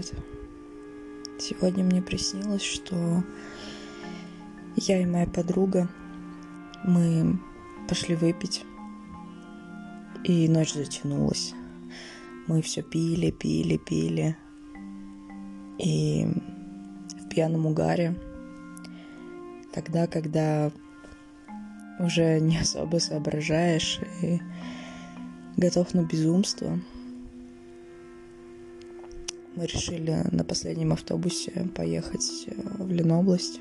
привет. Сегодня мне приснилось, что я и моя подруга, мы пошли выпить, и ночь затянулась. Мы все пили, пили, пили. И в пьяном угаре, тогда, когда уже не особо соображаешь и готов на безумство, мы решили на последнем автобусе поехать э, в Ленобласть,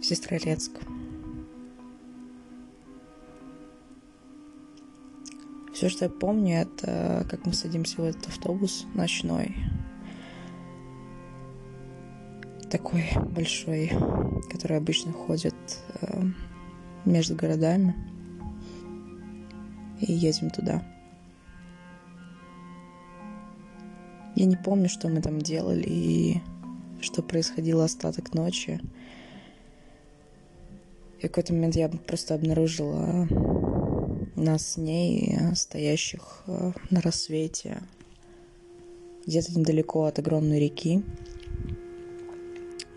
в Сестрорецк. Все, что я помню, это как мы садимся в этот автобус ночной. Такой большой, который обычно ходит э, между городами. И едем туда. Я не помню, что мы там делали и что происходило остаток ночи. И в какой-то момент я просто обнаружила нас с ней, стоящих э, на рассвете, где-то недалеко от огромной реки,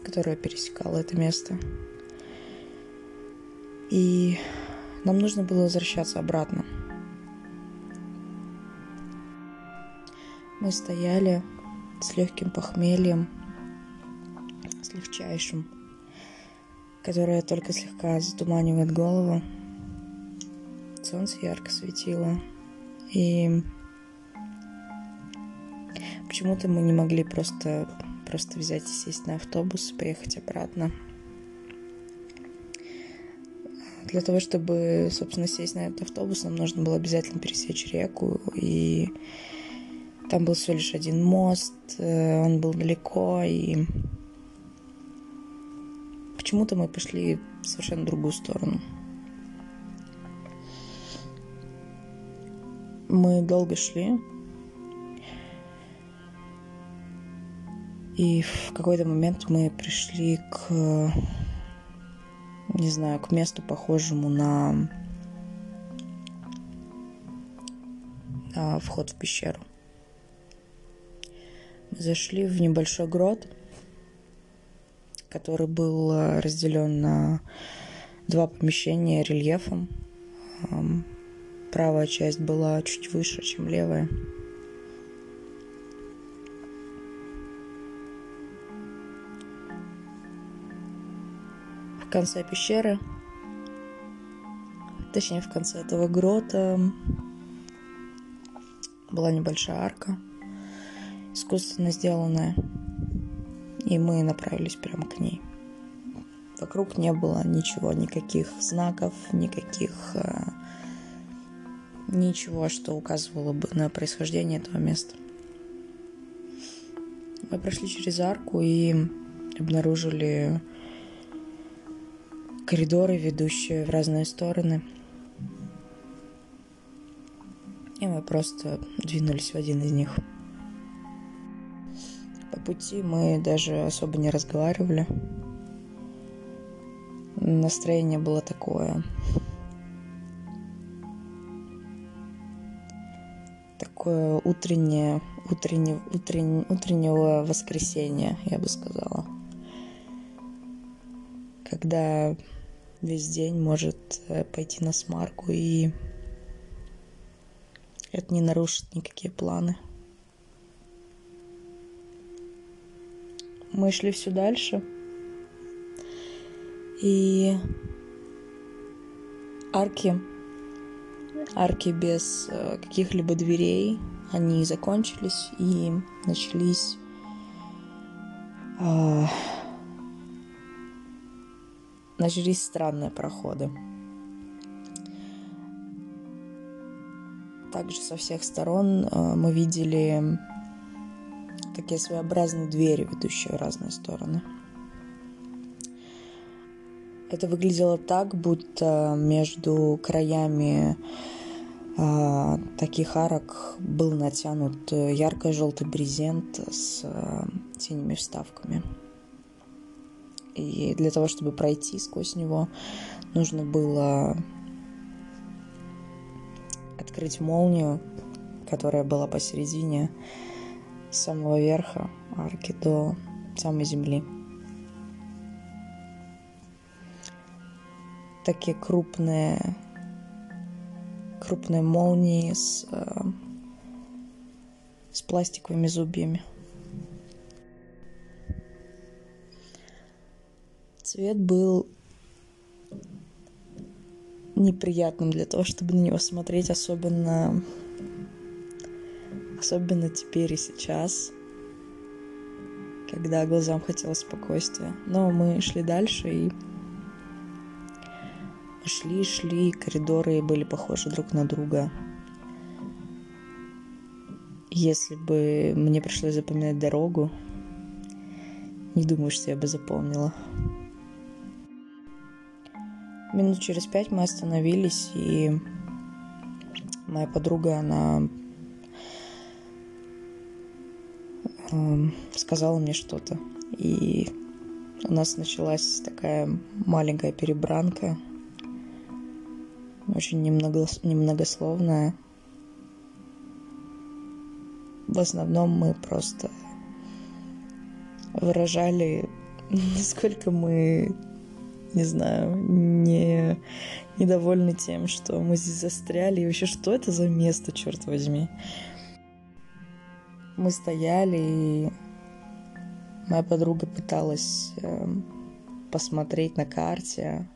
которая пересекала это место. И нам нужно было возвращаться обратно. Мы стояли с легким похмельем, с легчайшим, которое только слегка затуманивает голову. Солнце ярко светило, и почему-то мы не могли просто, просто взять и сесть на автобус и поехать обратно. Для того, чтобы, собственно, сесть на этот автобус, нам нужно было обязательно пересечь реку и там был всего лишь один мост, э, он был далеко, и почему-то мы пошли в совершенно другую сторону. Мы долго шли, и в какой-то момент мы пришли к, не знаю, к месту похожему на, на вход в пещеру зашли в небольшой грот, который был э, разделен на два помещения рельефом. Правая часть была чуть выше, чем левая. В конце пещеры, точнее в конце этого грота, была небольшая арка – искусственно сделанная. И мы направились прямо к ней. Вокруг не было ничего, никаких знаков, никаких... Э, ничего, что указывало бы на происхождение этого места. Мы прошли через арку и обнаружили коридоры, ведущие в разные стороны. И мы просто двинулись в один из них пути мы даже особо не разговаривали. Настроение было такое. Такое утреннее, утреннее, утреннее, утреннего воскресенья, я бы сказала. Когда весь день может э, пойти на смарку и это не нарушит никакие планы. Мы шли все дальше. И арки, арки без э, каких-либо дверей, они закончились и начались э, начались странные проходы. Также со всех сторон э, мы видели такие своеобразные двери, ведущие в разные стороны. Это выглядело так, будто между краями э, таких арок был натянут ярко-желтый брезент с э, синими вставками. И для того, чтобы пройти сквозь него, нужно было открыть молнию которая была посередине с самого верха арки до самой земли. Такие крупные, крупные молнии с, э, с пластиковыми зубьями. Цвет был неприятным для того, чтобы на него смотреть, особенно, особенно теперь и сейчас, когда глазам хотелось спокойствия. Но мы шли дальше и шли, шли, коридоры были похожи друг на друга. Если бы мне пришлось запоминать дорогу, не думаю, что я бы запомнила. Минут через пять мы остановились, и моя подруга, она э, сказала мне что-то. И у нас началась такая маленькая перебранка, очень немного, немногословная. В основном мы просто выражали, насколько мы не знаю, не недовольны тем, что мы здесь застряли. И вообще, что это за место, черт возьми? Мы стояли, и моя подруга пыталась э, посмотреть на карте,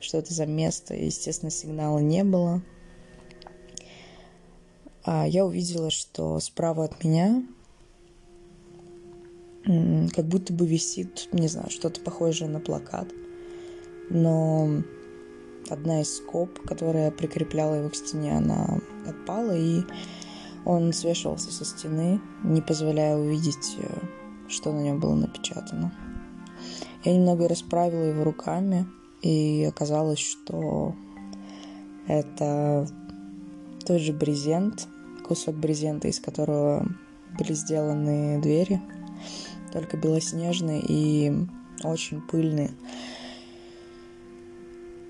что это за место. И, естественно, сигнала не было. А я увидела, что справа от меня как будто бы висит, не знаю, что-то похожее на плакат – но одна из скоб, которая прикрепляла его к стене, она отпала, и он свешивался со стены, не позволяя увидеть, э, что на нем было напечатано. Я немного расправила его руками, и оказалось, что это тот же брезент, кусок брезента, из которого были сделаны двери, только белоснежные и очень пыльные.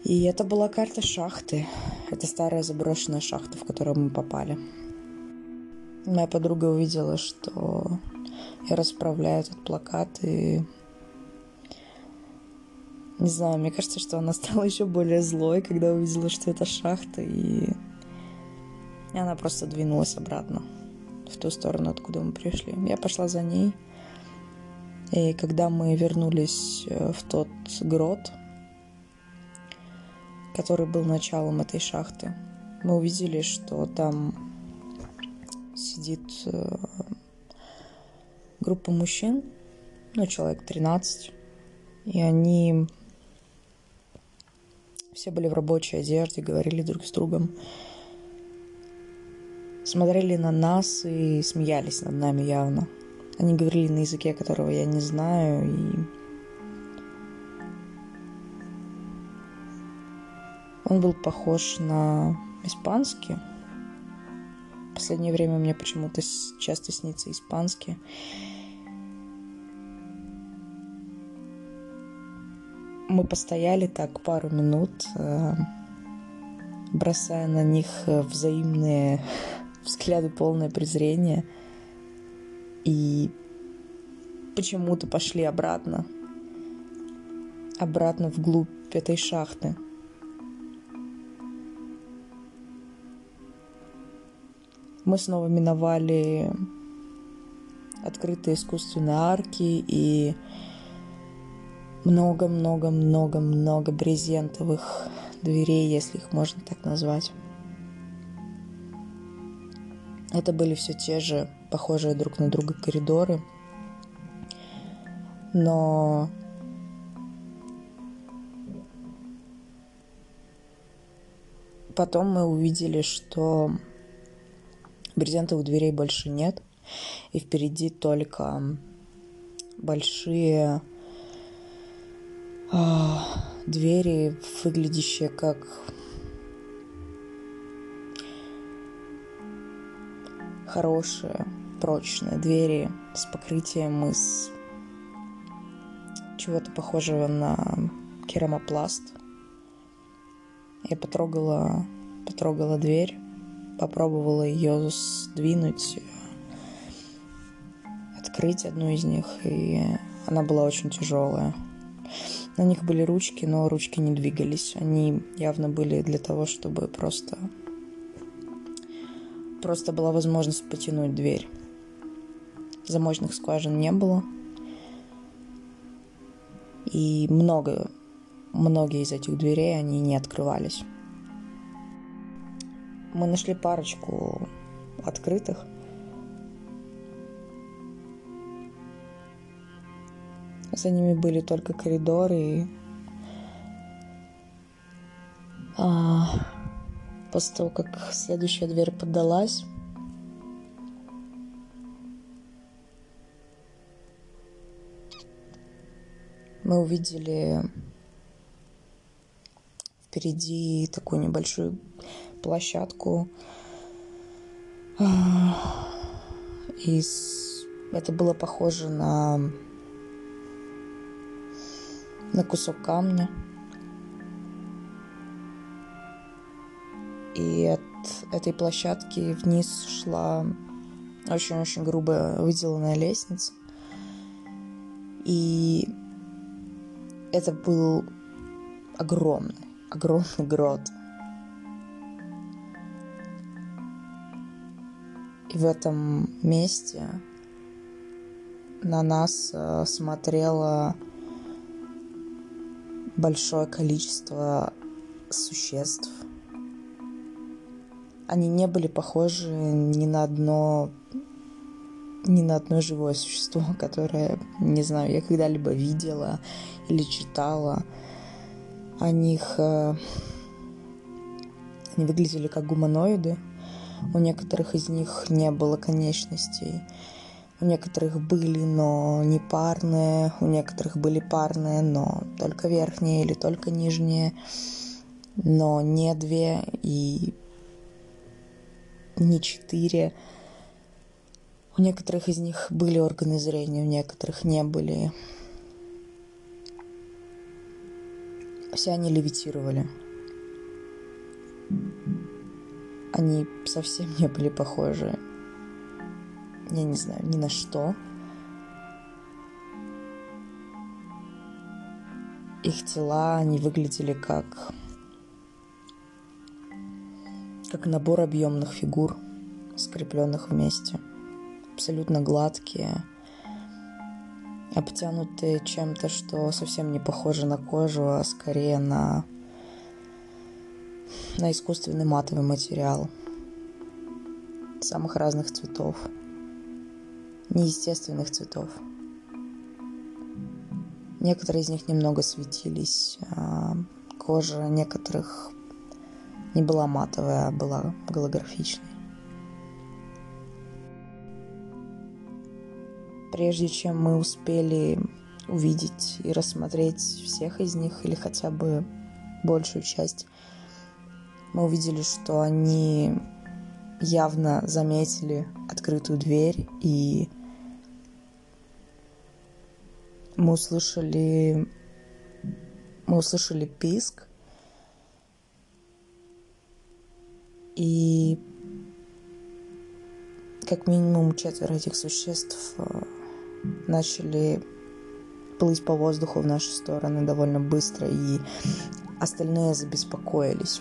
И это была карта шахты. Это старая заброшенная шахта, в которую мы попали. Моя подруга увидела, что я расправляю этот плакат и не знаю, мне кажется, что она стала еще более злой, когда увидела, что это шахта, и... и она просто двинулась обратно в ту сторону, откуда мы пришли. Я пошла за ней, и когда мы вернулись э, в тот грот, который был началом этой шахты, мы увидели, что там сидит э, группа мужчин, ну, человек 13, и они все были в рабочей одежде, говорили друг с другом, смотрели на нас и смеялись над нами явно. Они говорили на языке, которого я не знаю, и Он был похож на испанский. Последнее время мне почему-то часто снится испанский. Мы постояли так пару минут, э, бросая на них взаимные взгляды, полное презрение. И почему-то пошли обратно. Обратно вглубь этой шахты. Мы снова миновали открытые искусственные арки и много-много-много-много брезентовых дверей, если их можно так назвать. Это были все те же похожие друг на друга коридоры, но потом мы увидели, что Брезентовых дверей больше нет. И впереди только большие э, двери, выглядящие как хорошие, прочные двери с покрытием из чего-то похожего на керамопласт. Я потрогала, потрогала дверь попробовала ее сдвинуть, открыть одну из них, и она была очень тяжелая. На них были ручки, но ручки не двигались. Они явно были для того, чтобы просто... Просто была возможность потянуть дверь. Замочных скважин не было. И много, многие из этих дверей, они не открывались. Мы нашли парочку открытых – За ними были только коридоры. И... А, после того, как следующая дверь поддалась, мы увидели впереди такую небольшую площадку. И это было похоже на на кусок камня. И от этой площадки вниз шла очень-очень грубо выделанная лестница. И это был огромный, огромный грот. И в этом месте на нас э, смотрела большое количество существ. Они не были похожи ни на одно ни на одно живое существо, которое, не знаю, я когда-либо видела или читала о них. Э, они выглядели как гуманоиды. У некоторых из них не было конечностей. У некоторых были, но не парные, у некоторых были парные, но только верхние или только нижние, но не две и не четыре. У некоторых из них были органы зрения, у некоторых не были. Все они левитировали. Они совсем не были похожи я не знаю, ни на что. Их тела, они выглядели как как набор объемных фигур, скрепленных вместе. Абсолютно гладкие, обтянутые чем-то, что совсем не похоже на кожу, а скорее на, на искусственный матовый материал самых разных цветов неестественных цветов. Некоторые из них немного светились. А кожа некоторых не была матовая, а была голографичной. Прежде чем мы успели увидеть и рассмотреть всех из них, или хотя бы большую часть, мы увидели, что они явно заметили открытую дверь и мы услышали, мы услышали писк, и как минимум четверо этих существ э, начали плыть по воздуху в нашу сторону довольно быстро, и остальные забеспокоились.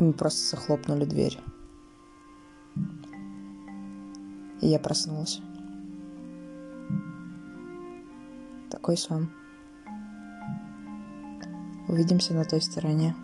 И мы просто захлопнули дверь. И я проснулась. Такой сон. Увидимся на той стороне.